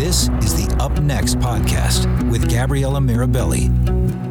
This is the Up Next podcast with Gabriella Mirabelli.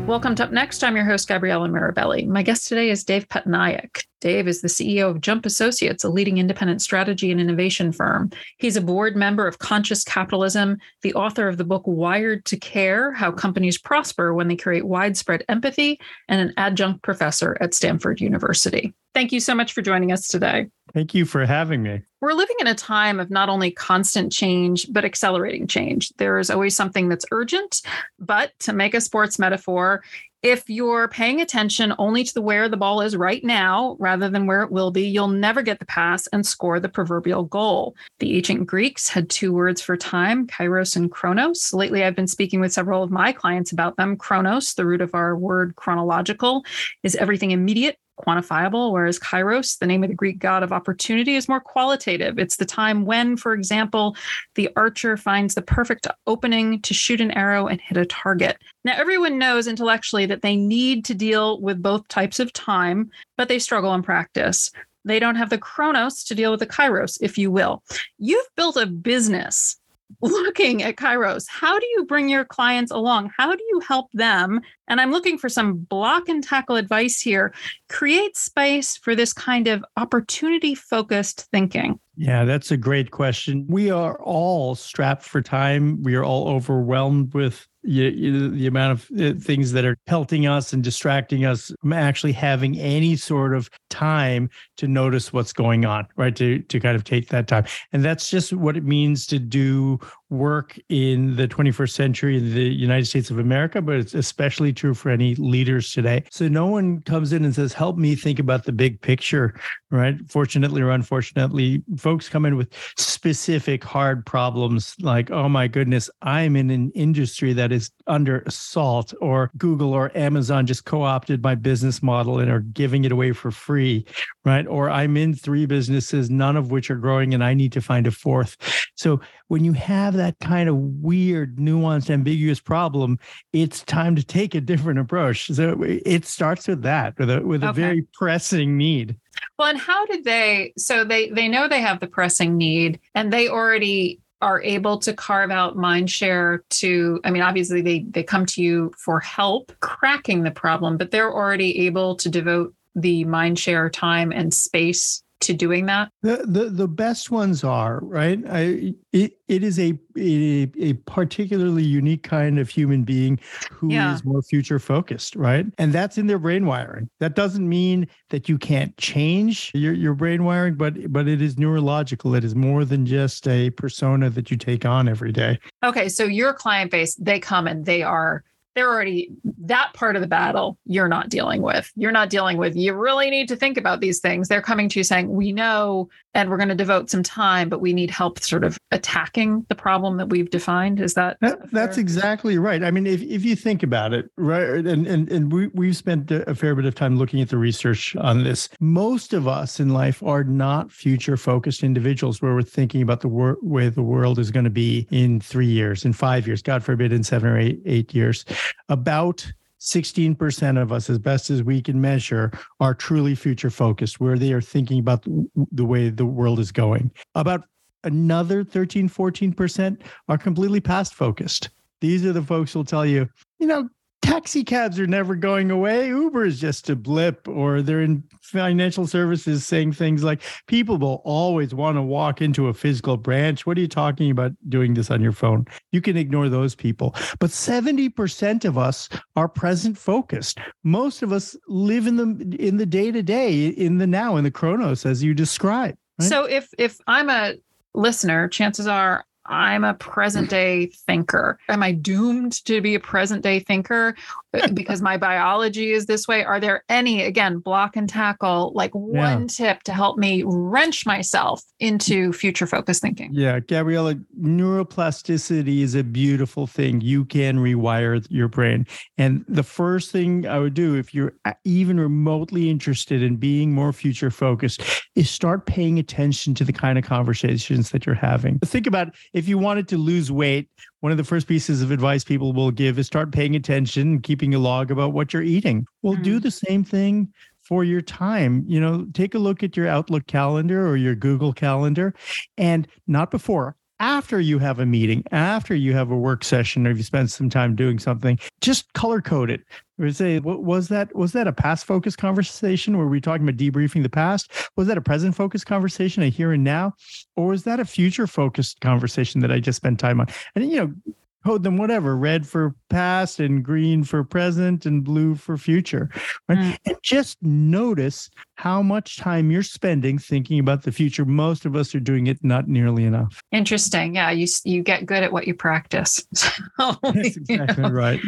Welcome to Up Next. I'm your host, Gabriella Mirabelli. My guest today is Dev Patnaik. Dev is the CEO of Jump Associates, a leading independent strategy and innovation firm. He's a board member of Conscious Capitalism, the author of the book Wired to Care How Companies Prosper When They Create Widespread Empathy, and an adjunct professor at Stanford University. Thank you so much for joining us today. Thank you for having me. We're living in a time of not only constant change, but accelerating change. There is always something that's urgent. But to make a sports metaphor, if you're paying attention only to where the ball is right now rather than where it will be, you'll never get the pass and score the proverbial goal. The ancient Greeks had two words for time, kairos and chronos. Lately, I've been speaking with several of my clients about them. Chronos, the root of our word chronological, is everything immediate quantifiable, whereas Kairos, the name of the Greek god of opportunity, is more qualitative. It's the time when, for example, the archer finds the perfect opening to shoot an arrow and hit a target. Now, everyone knows intellectually that they need to deal with both types of time, but they struggle in practice. They don't have the chronos to deal with the kairos, if you will. You've built a business looking at Kairos, how do you bring your clients along? How do you help them? And I'm looking for some block and tackle advice here. Create space for this kind of opportunity focused thinking. Yeah, that's a great question. We are all strapped for time. We are all overwhelmed with you, you, the amount of uh, things that are pelting us and distracting us from actually having any sort of time to notice what's going on, right? To to kind of take that time, and that's just what it means to do work in the 21st century in the United States of America, but it's especially true for any leaders today. So no one comes in and says, "Help me think about the big picture," right? Fortunately or unfortunately, folks come in with specific hard problems like, "Oh my goodness, I'm in an industry that is under assault," or Google or Amazon just co-opted my business model and are giving it away for free, right? Or I'm in three businesses, none of which are growing, and I need to find a fourth. So when you have that kind of weird, nuanced, ambiguous problem, it's time to take a different approach. So it starts with that, with a with a okay. very pressing need. Well, and how did they? So they they know they have the pressing need, and they already are able to carve out mind share to i mean obviously they they come to you for help cracking the problem but they're already able to devote the mind share time and space to doing that? The the, the best ones are right. I it, it is a, a, a particularly unique kind of human being who yeah. is more future focused, right? And that's in their brain wiring. That doesn't mean that you can't change your your brain wiring, but but it is neurological. It is more than just a persona that you take on every day. Okay, so your client base, they come and they are they're already that part of the battle you're not dealing with. You're not dealing with, you really need to think about these things. They're coming to you saying, we know, and we're going to devote some time, but we need help sort of attacking the problem that we've defined. Is that, that that's exactly right. I mean, if, if you think about it, right, and, and, and we, we've spent a fair bit of time looking at the research on this. Most of us in life are not future focused individuals where we're thinking about the wor- way the world is going to be in three years, in five years, God forbid, in seven or eight, eight years about 16% of us, as best as we can measure, are truly future focused, where they are thinking about the way the world is going. About another 13, 14% are completely past focused. These are the folks who'll tell you, you know, taxi cabs are never going away. Uber is just a blip, or they're in financial services saying things like, people will always want to walk into a physical branch. What are you talking about doing this on your phone? You can ignore those people. But 70% of us are present focused. Most of us live in the in the day-to-day, in the now, in the chronos, as you described. Right? So if if I'm a listener, chances are I'm a present day thinker. Am I doomed to be a present day thinker? Uh, because my biology is this way? Are there any, again, block and tackle, like one yeah. tip to help me wrench myself into future focused thinking? Yeah, Gabriella, neuroplasticity is a beautiful thing. You can rewire your brain. And the first thing I would do if you're even remotely interested in being more future focused is start paying attention to the kind of conversations that you're having. Think about if you wanted to lose weight, one of the first pieces of advice people will give is start paying attention, keeping a log about what you're eating. Well, mm-hmm. do the same thing for your time. You know, take a look at your Outlook calendar or your Google calendar and not before, after you have a meeting, after you have a work session, or if you spend some time doing something, just color code it. Or say, what was that? Was that a past focused conversation? Were we talking about debriefing the past? Was that a present focused conversation, a here and now? Or was that a future focused conversation that I just spent time on? And, you know, code them whatever red for past and green for present and blue for future right? Mm. and just notice how much time you're spending thinking about the future. Most of us are doing it not nearly enough. Interesting. Yeah you you get good at what you practice. That's exactly you know. right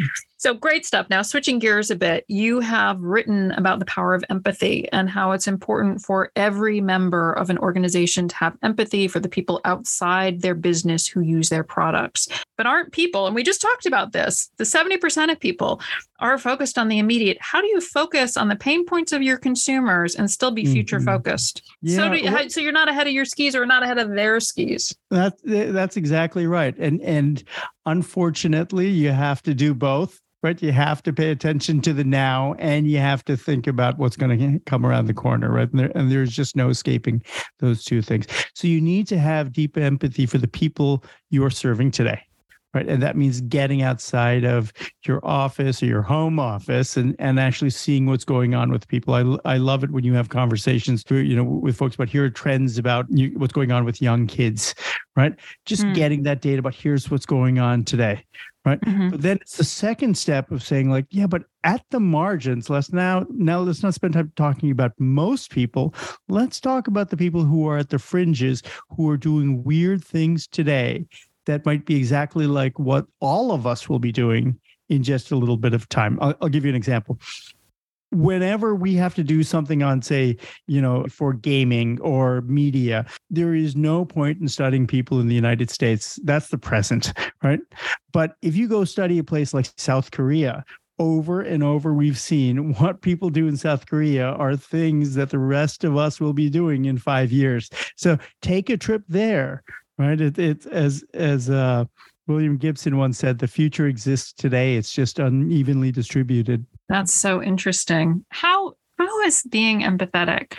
so great stuff. Now, switching gears a bit, you have written about the power of empathy and how it's important for every member of an organization to have empathy for the people outside their business who use their products, but aren't people. And we just talked about this the 70% of people are focused on the immediate. How do you focus on the pain points of your consumers and still be future mm-hmm. focused? Yeah, so, you, well, so you're not ahead of your skis or not ahead of their skis. That, that's exactly right. And, and unfortunately, you have to do both right? You have to pay attention to the now and you have to think about what's going to come around the corner, right? And, there, and, there's just no escaping those two things. So you need to have deep empathy for the people you are serving today. Right. And that means getting outside of your office or your home office and, and actually seeing what's going on with people. I, I love it when you have conversations, through you know, with folks about here are trends about you, what's going on with young kids, right? Just mm. getting that data about here's what's going on today, right? Mm-hmm. but then it's the second step of saying like yeah but at the margins let's now now let's not spend time talking about most people. Let's talk about the people who are at the fringes who are doing weird things today that might be exactly like what all of us will be doing in just a little bit of time. I'll, I'll give you an example whenever we have to do something on say you know for gaming or media there is no point in studying people in the united states. That's the present right? But if you go study a place like south korea over and over we've seen what people do in south korea are things that the rest of us will be doing in five years. So take a trip there right? It, it's as as uh William Gibson once said, the future exists today. It's just unevenly distributed. That's so interesting. How how is being empathetic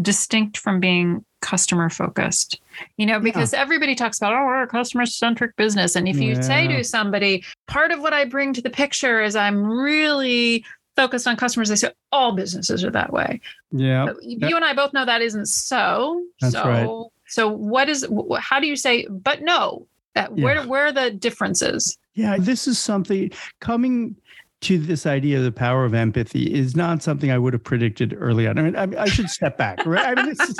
distinct from being customer focused? You know, because yeah. everybody talks about, oh, we're a customer centric business. And if you yeah. say to somebody, part of what I bring to the picture is I'm really focused on customers, they say all businesses are that way. Yeah. But you and I both know that isn't so. That's so, right. So what is how do you say, but no, where yeah. where are the differences? Yeah, this is something coming to this idea of the power of empathy is not something I would have predicted early on. I mean, I, I should step back, right? I mean, is,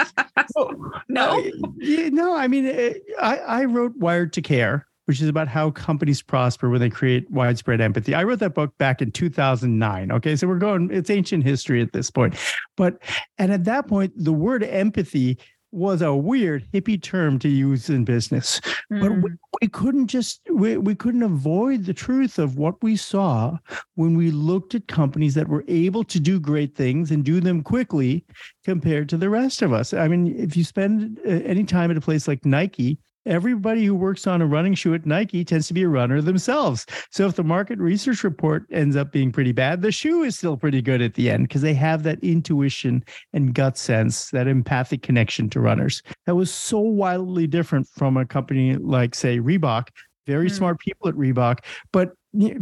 no, uh, no. I mean, uh, I, I wrote Wired to Care, which is about how companies prosper when they create widespread empathy. I wrote that book back in 2009. Okay, so we're going; it's ancient history at this point. But and at that point, the word empathy was a weird hippie term to use in business mm. but we, mm. we, couldn't just we, we couldn't avoid the truth of what we saw when we looked at companies that were able to do great things and do them quickly compared to the rest of us i mean if you spend uh, any time at a place like nike everybody who works on a running shoe at Nike tends to be a runner themselves. So if the market research report ends up being pretty bad, the shoe is still pretty good at the end because they have that intuition and gut sense, that empathic connection to runners. That was so wildly different from a company like, say, Reebok. Very mm. smart people at Reebok, but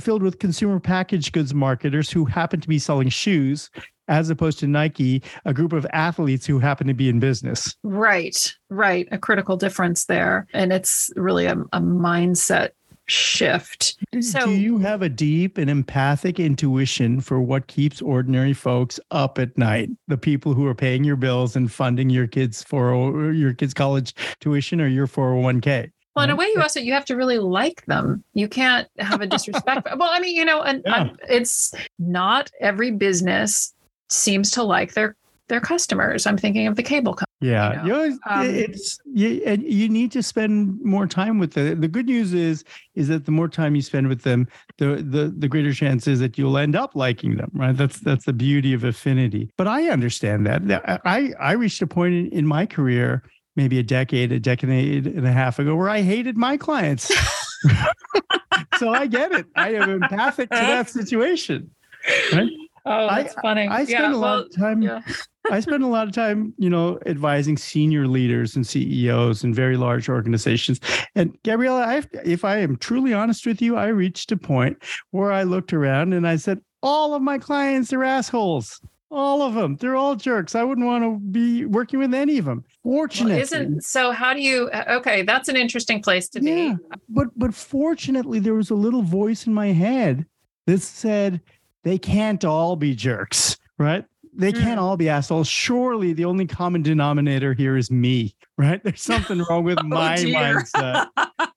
filled with consumer packaged goods marketers who happen to be selling shoes as opposed to Nike, a group of athletes who happen to be in business. Right, right. A critical difference there. And it's really a, a mindset shift. Mm-hmm. So, do you have a deep and empathic intuition for what keeps ordinary folks up at night? The people who are paying your bills and funding your kids for your kids' college tuition or your 401k? Well, in a way, you also you have to really like them. You can't have a disrespect. well, I mean, you know, and Yeah. it's not every business seems to like their their customers. I'm thinking of the cable company. Yeah, you you know, know, um, it's you, and you need to spend more time with them. The good news is is that the more time you spend with them, the the the greater chance is that you'll end up liking them. Right? That's that's the beauty of affinity. But I understand that. That- I I reached a point in, in my career, maybe a decade, a decade and a half ago, where I hated my clients. so I get it. I am empathic to that situation. Right? Oh, I- that's funny. I spend a lot of time. yeah. I spend a lot of time, you know, advising senior leaders and CEOs in very large organizations. And Gabriella, I, if I am truly honest with you, I reached a point where I looked around and I said, all of my clients are assholes. All of them. They're all jerks. I wouldn't want to be working with any of them. Well, Fortunately, isn't so? How do you? uh, Okay, that's an interesting place to Yeah. be. but but fortunately, there was a little voice in my head that said they can't all be jerks, right? They can't hmm. all be assholes. Surely the only common denominator here is me, right? There's something wrong with oh, my dear. mindset.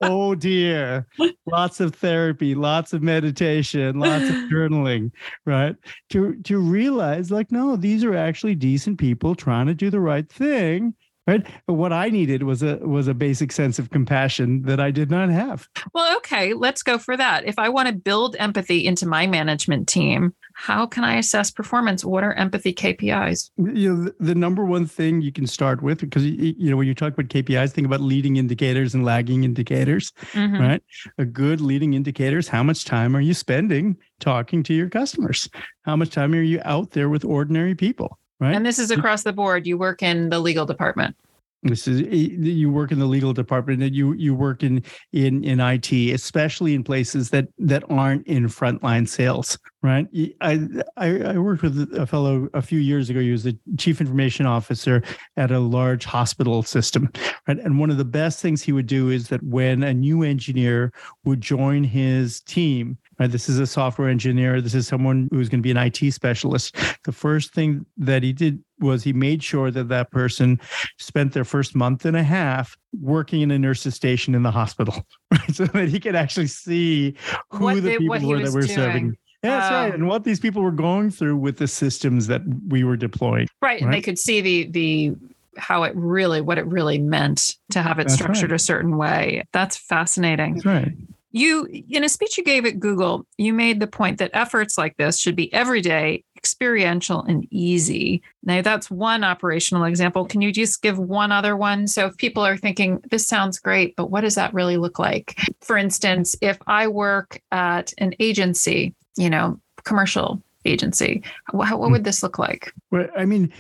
oh dear. Lots of therapy, lots of meditation, lots of journaling, right? To to realize like no, these are actually decent people trying to do the right thing. Right. What I needed was a was a basic sense of compassion that I did not have. Well, okay, let's go for that. If I want to build empathy into my management team, how can I assess performance? What are empathy KPIs? you know the, number one thing you can start with because you you know when you talk about KPIs think about leading indicators and lagging indicators Mhm. right a good leading indicator is how much time are you spending talking to your customers how much time are you out there with ordinary people right And this is across the board. You work in the legal department. this is eh, eh, you work in the legal department and you you work in in in IT especially in places that that aren't in frontline sales right I I, I worked with a fellow a few years ago he was the chief information officer at a large hospital system right and one of the best things he would do is that when a new engineer would join his team right this is a software engineer this is someone who's going to be an IT specialist the first thing that he did was he made sure that that person spent their first month and a half working in a nurse's station in the hospital, right? So that he could actually see who What the they- people were that we're doing. serving. Yeah, that's right. Um, And what these people were going through with the systems that we were deploying. Right. And they could see the the how it really what it really meant to have it That's structured right. a certain way. That's fascinating. That's right. You in a speech you gave at Google, you made the point that efforts like this should be everyday, experiential, and easy. Now that's one operational example. Can you just give one other one? So if people are thinking, this sounds great, but what does that really look like? For instance, if I work at an agency, you know, commercial agency, what, what would this look like? Well, I mean,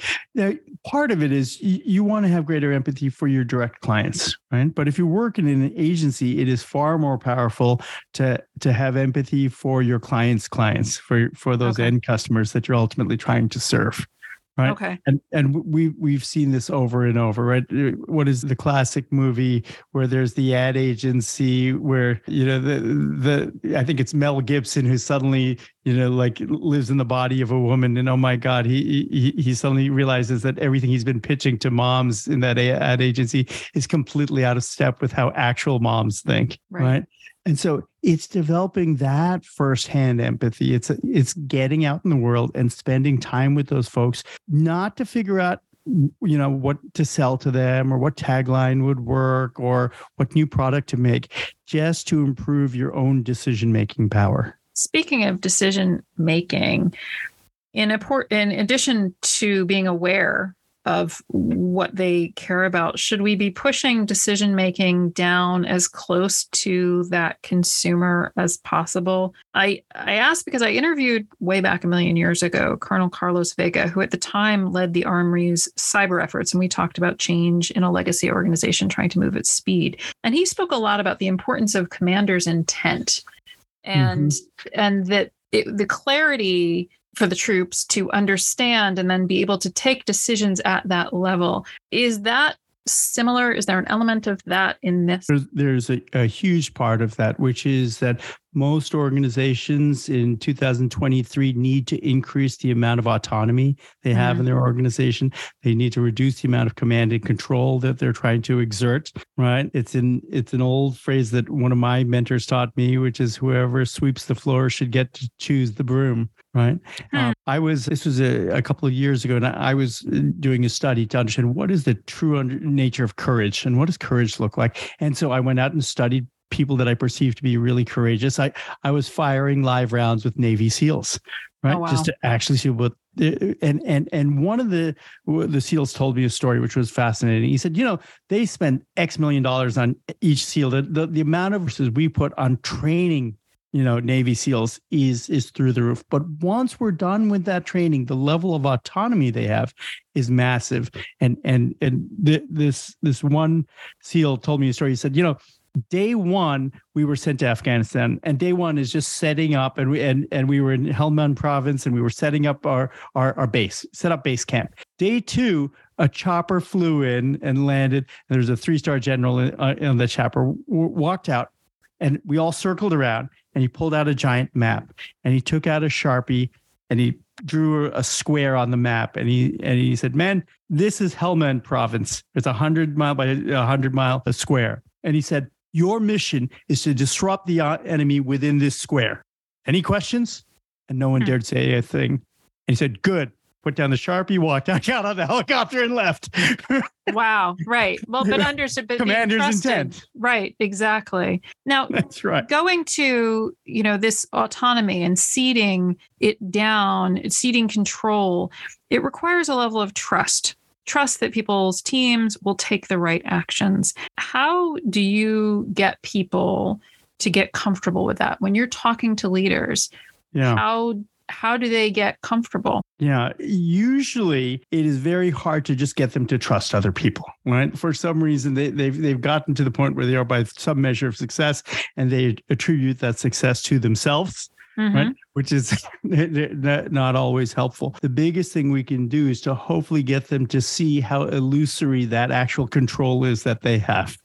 part of it is you, you want to have greater empathy for your direct clients, right? But if you're working in an agency, it is far more powerful to to have empathy for your clients' clients, for for those Okay. end customers that you're ultimately trying to serve. Right. Okay. And and we we've seen this over and over, right? Uh, What is the classic movie where there's the ad agency where you know the the I think it's Mel Gibson who suddenly you know like lives in the body of a woman and oh my god he he he suddenly realizes that everything he's been pitching to moms in that ad agency is completely out of step with how actual moms think, Right. right? And so it's developing that firsthand empathy. It's it's getting out in the world and spending time with those folks, not to figure out you know what to sell to them or what tagline would work or what new product to make, just to improve your own decision making power. Speaking of decision making, in a in addition to being aware of what they care about, should we be pushing decision making down as close to that consumer as possible? I I asked because I interviewed way back a million years ago Colonel Carlos Vega, who at the time led the Armory's cyber efforts, and we talked about change in a legacy organization trying to move at speed. And he spoke a lot about the importance of commander's intent and mm-hmm. and that it, the clarity for the troops to understand and then be able to take decisions at that level is that similar? Is there an element of that in this? There's, a, a huge part of that, which is that most organizations in 2023 need to increase the amount of autonomy they have mm-hmm. in their organization. They need to reduce the amount of command and control that they're trying to exert. Right? It's in it's an old phrase that one of my mentors taught me, which is whoever sweeps the floor should get to choose the broom. Right? Hmm. Um, I was this was a, a, couple of years ago, and I was doing a study to understand what is the true nature of courage and what does courage look like. And so I went out and studied people that I perceived to be really courageous. I I was firing live rounds with Navy SEALs, right? Oh, wow. Just to actually see what and and and one of the the SEALs told me a story which was fascinating. He said, you know, they spend X million dollars on each SEAL. The the, the amount of resources we put on training you know navy seals is is through the roof. But once we're done with that training the level of autonomy they have is massive. And and and th- this this one seal told me a story. He said you know day one we were sent to afghanistan and day one is just setting up and we and, and we were in helmand province and we were setting up our, our our base set up base camp. Day two a chopper flew in and landed and there's a three-star general in, uh, in the chopper w- walked out and we all circled around and he pulled out a giant map and he took out a sharpie and he drew a square on the map and he and he said man this is helmand province it's a hundred mile by a hundred mile a square and he said your mission is to disrupt the uh, enemy within this square. Any questions? And no one hmm. dared say a thing. And he said, Good. Put down the sharpie, walked out, got on the helicopter, and left. wow. Right. Well, but understood. But commander's intent. Right. Exactly. Now, that's right. Going to you know this autonomy and ceding it down, ceding control. It requires a level of trust trust that people's teams will take the right actions. How do you get people to get comfortable with that when you're talking to leaders? Yeah. How how do they get comfortable? Yeah, usually it is very hard to just get them to trust other people, right? For some reason, they, they've they've gotten to the point where they are by some measure of success, and they attribute that success to themselves mm-hmm. right? Which is not always helpful. The biggest thing we can do is to hopefully get them to see how illusory that actual control is that they have.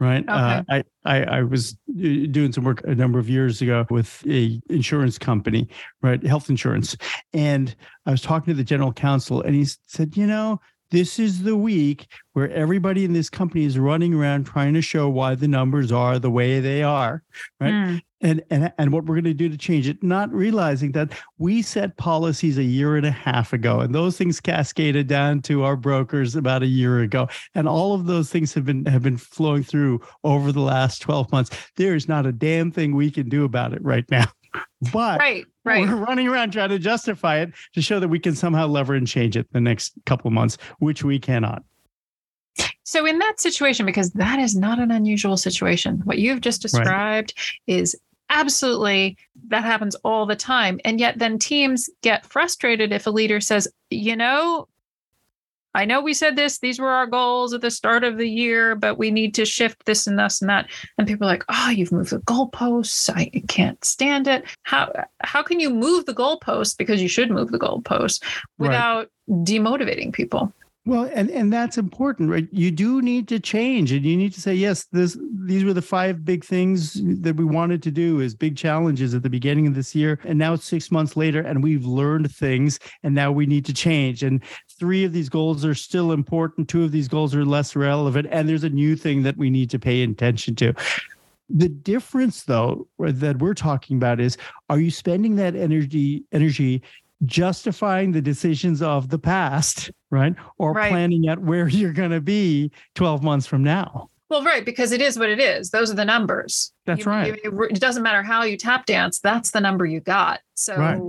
Right. Okay. Uh, I, I I was doing some work a number of years ago with a insurance company, right, health insurance, and I was talking to the general counsel, and he said, you know, this is the week where everybody in this company is running around trying to show why the numbers are the way they are right mm and and and what we're going to do to change it not realizing that we set policies a year and a half ago and those things cascaded down to our brokers about a year ago. And all of those things have been have been flowing through over the last 12 months. There is not a damn thing we can do about it right now. But right right. we're running around trying to justify it to show that we can somehow lever and change it the next couple of months which we cannot. So, in that situation, because that is not an unusual situation, what you've just described right. is absolutely. That happens all the time. And yet then teams get frustrated if a leader says you know i know we said this these were our goals at the start of the year but we need to shift this and this and that. And people are like oh you've moved the goalposts. I can't stand it. How how can you move the goalposts because you should move the goalposts without right. demotivating people well, and and that's important, right? You do need to change, and you need to say, yes, this these were the five big things that we wanted to do as big challenges at the beginning of this year, and now it's six months later, and we've learned things, and now we need to change. And three of these goals are still important. Two of these goals are less relevant, and there's a new thing that we need to pay attention to. The difference, though, that we're talking about is: Are you spending that energy energy justifying the decisions of the past, right? Or right. planning at where you're going to be 12 months from now. Well, right, because it is what it is. Those are the numbers. That's you, right. You, it doesn't matter how you tap dance, that's the number you got. So right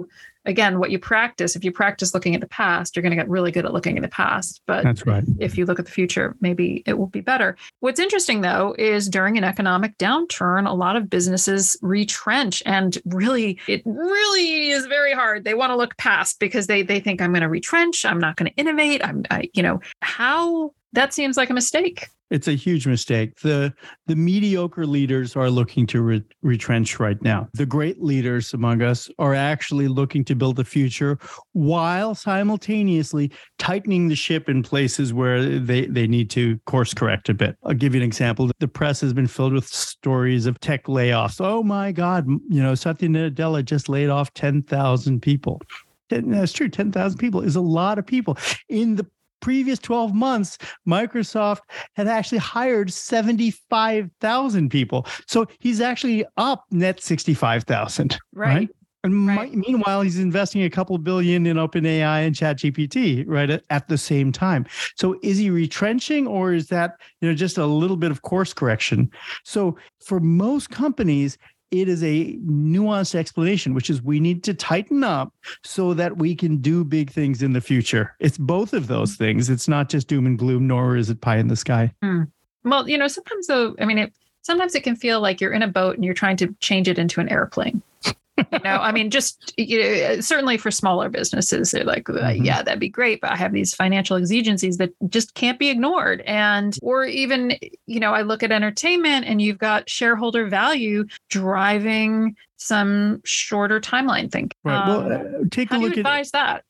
again, what you practice, if you practice looking at the past, you're going to get really good at looking at the past. But that's right. If you look at the future, maybe it will be better. What's interesting though is during an economic downturn, a lot of businesses retrench and really, it really is very hard. They want to look past because they they think I'm going to retrench. I'm not going to innovate. I'm, I, you know, how that seems like a mistake. It's a huge mistake. The the mediocre leaders are looking to re- retrench right now. The great leaders among us are actually looking to build a future while simultaneously tightening the ship in places where they, they need to course correct a bit. I'll give you an example. The press has been filled with stories of tech layoffs. Oh my God, you know, Satya Nadella just laid off 10,000 people. That's true. 10,000 people is a lot of people. In the previous 12 months, Microsoft had actually hired 75,000 people. So he's actually up net 65,000. Right. right? And right. meanwhile, he's investing a couple billion in OpenAI and ChatGPT, right, at, at the same time. So is he retrenching or is that, you know, just a little bit of course correction? So for most companies, it is a nuanced explanation, which is we need to tighten up so that we can do big things in the future. It's both of those things. It's not just doom and gloom, nor is it pie in the sky. Hmm. Well, you know, sometimes though, I mean, it, sometimes it can feel like you're in a boat and you're trying to change it into an airplane you know i mean just you know, certainly for smaller businesses they're like mm-hmm. yeah that'd be great but i have these financial exigencies that just can't be ignored. And or even you know i look at entertainment and you've got shareholder value driving some shorter timeline thinking. Right. Well um, uh, take a look at advise that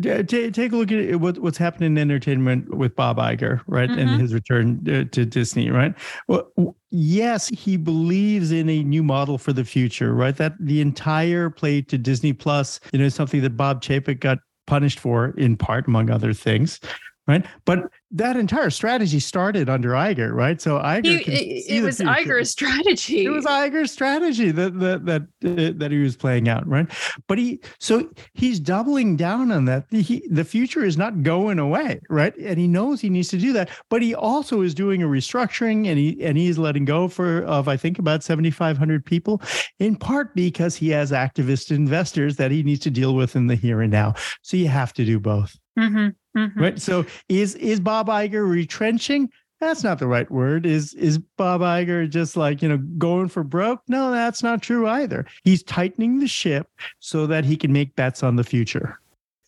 Take, take a look at what, what's happening in entertainment with Bob Iger, right, mm-hmm. and his return to, to Disney, right. Well, yes, he believes in a new model for the future, right. That the entire play to Disney Plus, you know, something that Bob Chapek got punished for in part, among other things, right? But that entire strategy started under Iger, right? So Iger, he, it was Iger's strategy. It was Iger's strategy that that that uh, that he was playing out, right? But he so he's doubling down on that. He, the future is not going away, right? And he knows he needs to do that. But he also is doing a restructuring, and he and he's letting go for of I think about seventy five hundred people, in part because he has activist investors that he needs to deal with in the here and now. So you have to do both. Mm-hmm. Mm-hmm. Right. So is is Bob Iger retrenching? That's not the right word. Is is Bob Iger just like, you know, going for broke? No, that's not true either. He's tightening the ship so that he can make bets on the future.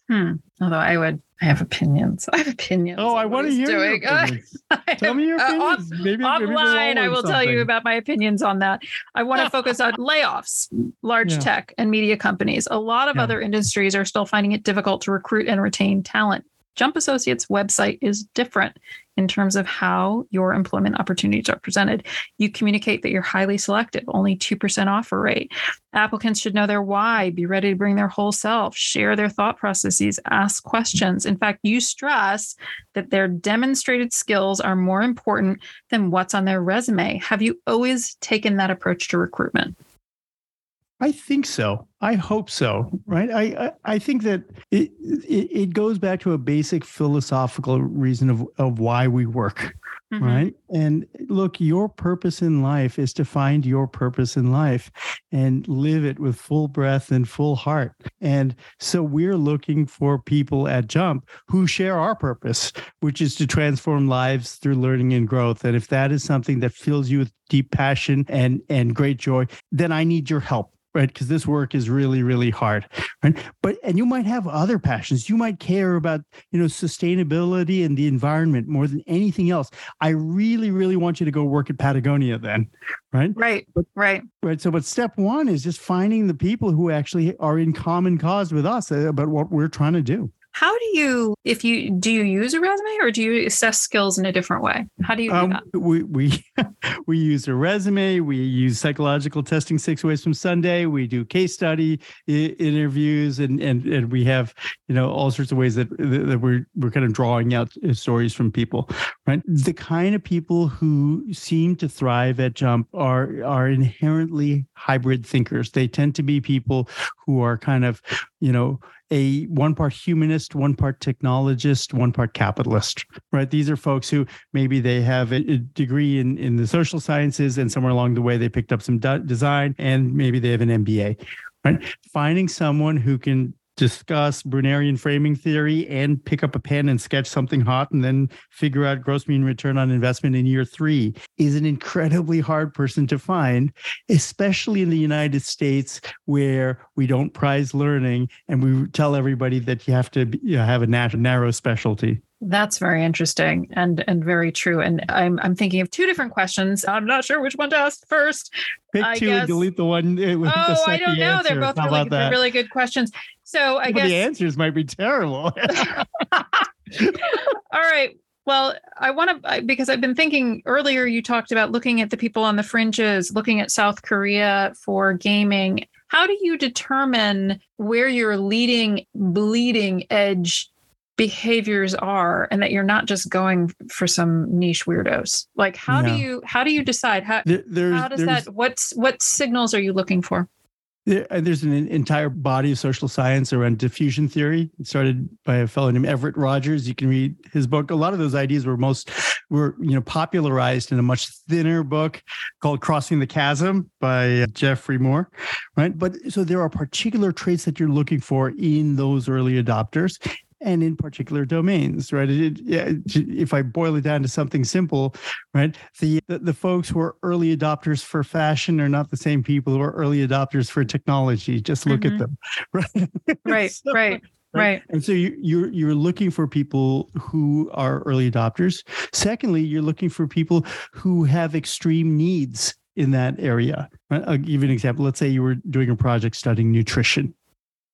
Hmm. Although I would I have opinions. I have opinions. Oh, I want to hear doing. your opinions. tell me your opinions. Uh, off, maybe, offline, maybe I will something. tell you about my opinions on that. I want to focus on layoffs, large yeah. tech and media companies. A lot of yeah. other industries are still finding it difficult to recruit and retain talent. Jump Associates website is different in terms of how your employment opportunities are presented. You communicate that you're highly selective, only 2% offer rate. Applicants should know their why, be ready to bring their whole self, share their thought processes, ask questions. In fact, you stress that their demonstrated skills are more important than what's on their resume. Have you always taken that approach to recruitment? I think so. I hope so. Right. I I, I think that it, it, it goes back to a basic philosophical reason of of why we work. Mm-hmm. Right. And look, your purpose in life is to find your purpose in life and live it with full breath and full heart. And so we're looking for people at Jump who share our purpose, which is to transform lives through learning and growth. And if that is something that fills you with deep passion and and great joy, then I need your help right? Because this work is really really hard right? But and you might have other passions. You might care about you know sustainability and the environment more than anything else. I really really want you to go work at patagonia then right? Right but, right. right so but step one is just finding the people who actually are in common cause with us uh, about what we're trying to do how do you, if you do, you use a resume or do you assess skills in a different way? How do you do um, that? We we we use a resume. We use psychological testing six ways from Sunday. We do case study I- interviews, and and and we have you know all sorts of ways that that we're we're kind of drawing out uh, stories from people, right? The kind of people who seem to thrive at Jump are are inherently hybrid thinkers. They tend to be people who are kind of you know a one part humanist, one part technologist, one part capitalist, right? These are folks who maybe they have a, degree in, in the social sciences and somewhere along the way they picked up some design and maybe they have an MBA, right? Finding someone who can discuss Brunerian framing theory and pick up a pen and sketch something hot and then figure out gross margin return on investment in year three is an incredibly hard person to find, especially in the United States where we don't prize learning and we tell everybody that you have to you know, have a narrow specialty. That's very interesting and and very true. And I'm I'm thinking of two different questions. I'm not sure which one to ask first. Pick I two guess- and delete the one uh, with the Oh, I don't know. They're both How really really good questions. So I Well, guess the answers might be terrible. All right. Well, I want to because I've been thinking earlier. You talked about looking at the people on the fringes, looking at South Korea for gaming. How do you determine where your leading, bleeding edge behaviors are, and that you're not just going for some niche weirdos? Like, how Yeah. do you how do you decide how There- how does that what's what signals are you looking for? there- uh, there's an entire body of social science around diffusion theory. It started by a fellow named Everett Rogers. You can read his book. A lot of those ideas were most were you know popularized in a much thinner book called Crossing the Chasm by uh, Geoffrey Moore, right? But so there are particular traits that you're looking for in those early adopters. And in particular domains, right? It, yeah, if I boil it down to something simple, right? The, the the folks who are early adopters for fashion are not the same people who are early adopters for technology. Just look Mhm. at them, right? Right, So- right, right. and so you, you're you're looking for people who are early adopters. Secondly, you're looking for people who have extreme needs in that area. I'll give you an example. Let's say you were doing a project studying nutrition,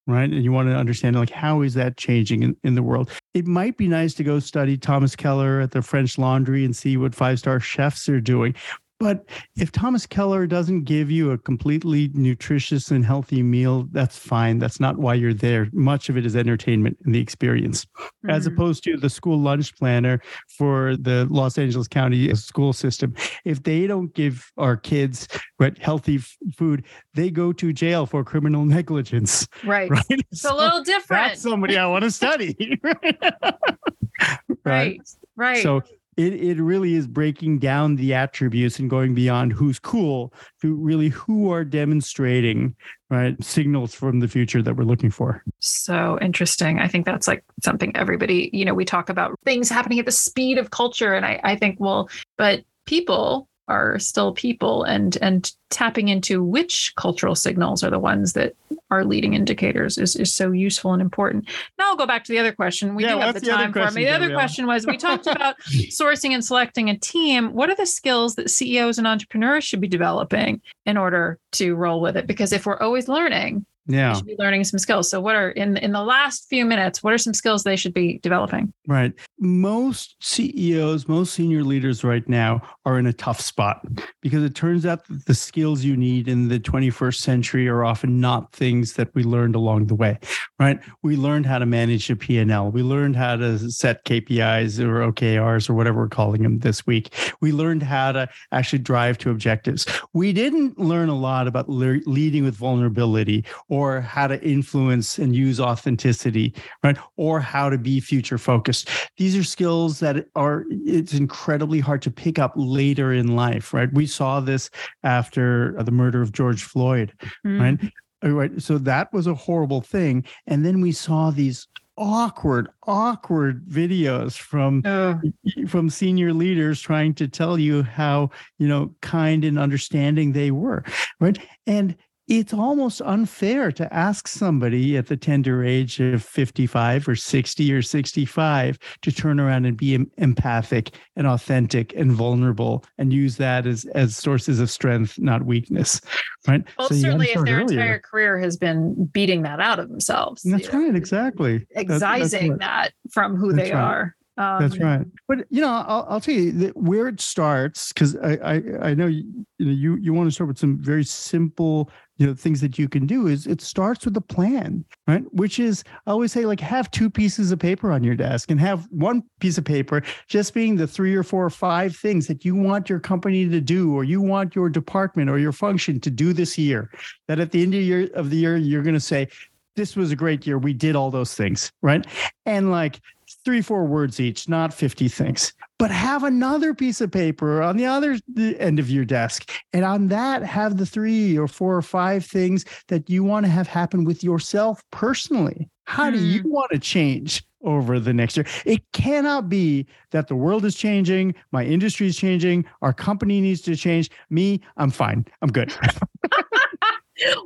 right? And you want to understand like how is that changing in, in the world? It might be nice to go study Thomas Keller at the French Laundry and see what five star chefs are doing. But if Thomas Keller doesn't give you a completely nutritious and healthy meal, that's fine. That's not why you're there. Much of it is entertainment and the experience, as Mhm. opposed to the school lunch planner for the Los Angeles County school system. If they don't give our kids right, healthy f- food, they go to jail for criminal negligence. right. Right. It's a little different. That's somebody I want to study. right. Right. So it, it really is breaking down the attributes and going beyond who's cool to really who are demonstrating right signals from the future that we're looking for. So interesting. I think that's like something everybody, you know, we talk about things happening at the speed of culture. And I, I think, well, but people are still people and and tapping into which cultural signals are the ones that are leading indicators is, is so useful and important. Now I'll go back to the other question. We Yeah, do have the the time for question, The other question was we talked about sourcing and selecting a team. What are the skills that CEOs and entrepreneurs should be developing in order to roll with it? Because if we're always learning, Yeah, should be learning some skills. So, what are in in the last few minutes? What are some skills they should be developing? right. Most CEOs, most senior leaders right now are in a tough spot because it turns out that the skills you need in the 21st century are often not things that we learned along the way, right? We learned how to manage a P&L. We learned how to set KPIs or OKRs or whatever we're calling them this week. We learned how to actually drive to objectives. We didn't learn a lot about le- leading with vulnerability or how to influence and use authenticity, right? Or how to be future focused. These are skills that are, it's incredibly hard to pick up later in life, right? We saw this after the murder of George Floyd, right? Uh, Right. So that was a horrible thing. And then we saw these awkward, awkward videos from Oh, from senior leaders trying to tell you how you know kind and understanding they were right and it's almost unfair to ask somebody at the tender age of 55 or 60 or 65 to turn around and be empathic and authentic and vulnerable and use that as as sources of strength not weakness right well, So certainly, if their earlier. entire career has been beating that out of themselves, that's you know, right exactly That- that's excising right. that from who That's they right. are. Um, That's right. But you know, I'll, I'll tell you where it starts because I, I I know you you know you you want to start with some very simple you know things that you can do is it starts with a plan right? Which is i always say like have two pieces of paper on your desk and have one piece of paper just being the three or four or five things that you want your company to do or you want your department or your function to do this year that at the end of, year, of the year you're going to say this was a great year. We did all those things right? And like three, four words each, not 50 things. But have another piece of paper on the other end of your desk. And on that, have the three or four or five things that you want to have happen with yourself personally. How do you hmm. want to change over the next year? It cannot be that the world is changing, my industry is changing, our company needs to change. Me, I'm fine. I'm good.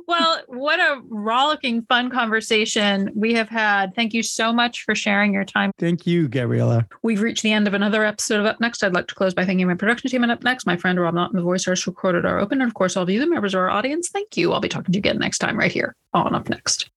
well, what a rollicking, fun conversation we have had. Thank you so much for sharing your time. Thank you, Gabriella. We've reached the end of another episode of Up Next. I'd like to close by thanking my production team and Up Next, my friend Rob Naughton, the voice artist who recorded our open, and of course, all of you, the members of our audience. Thank you. I'll be talking to you again next time right here on Up Next.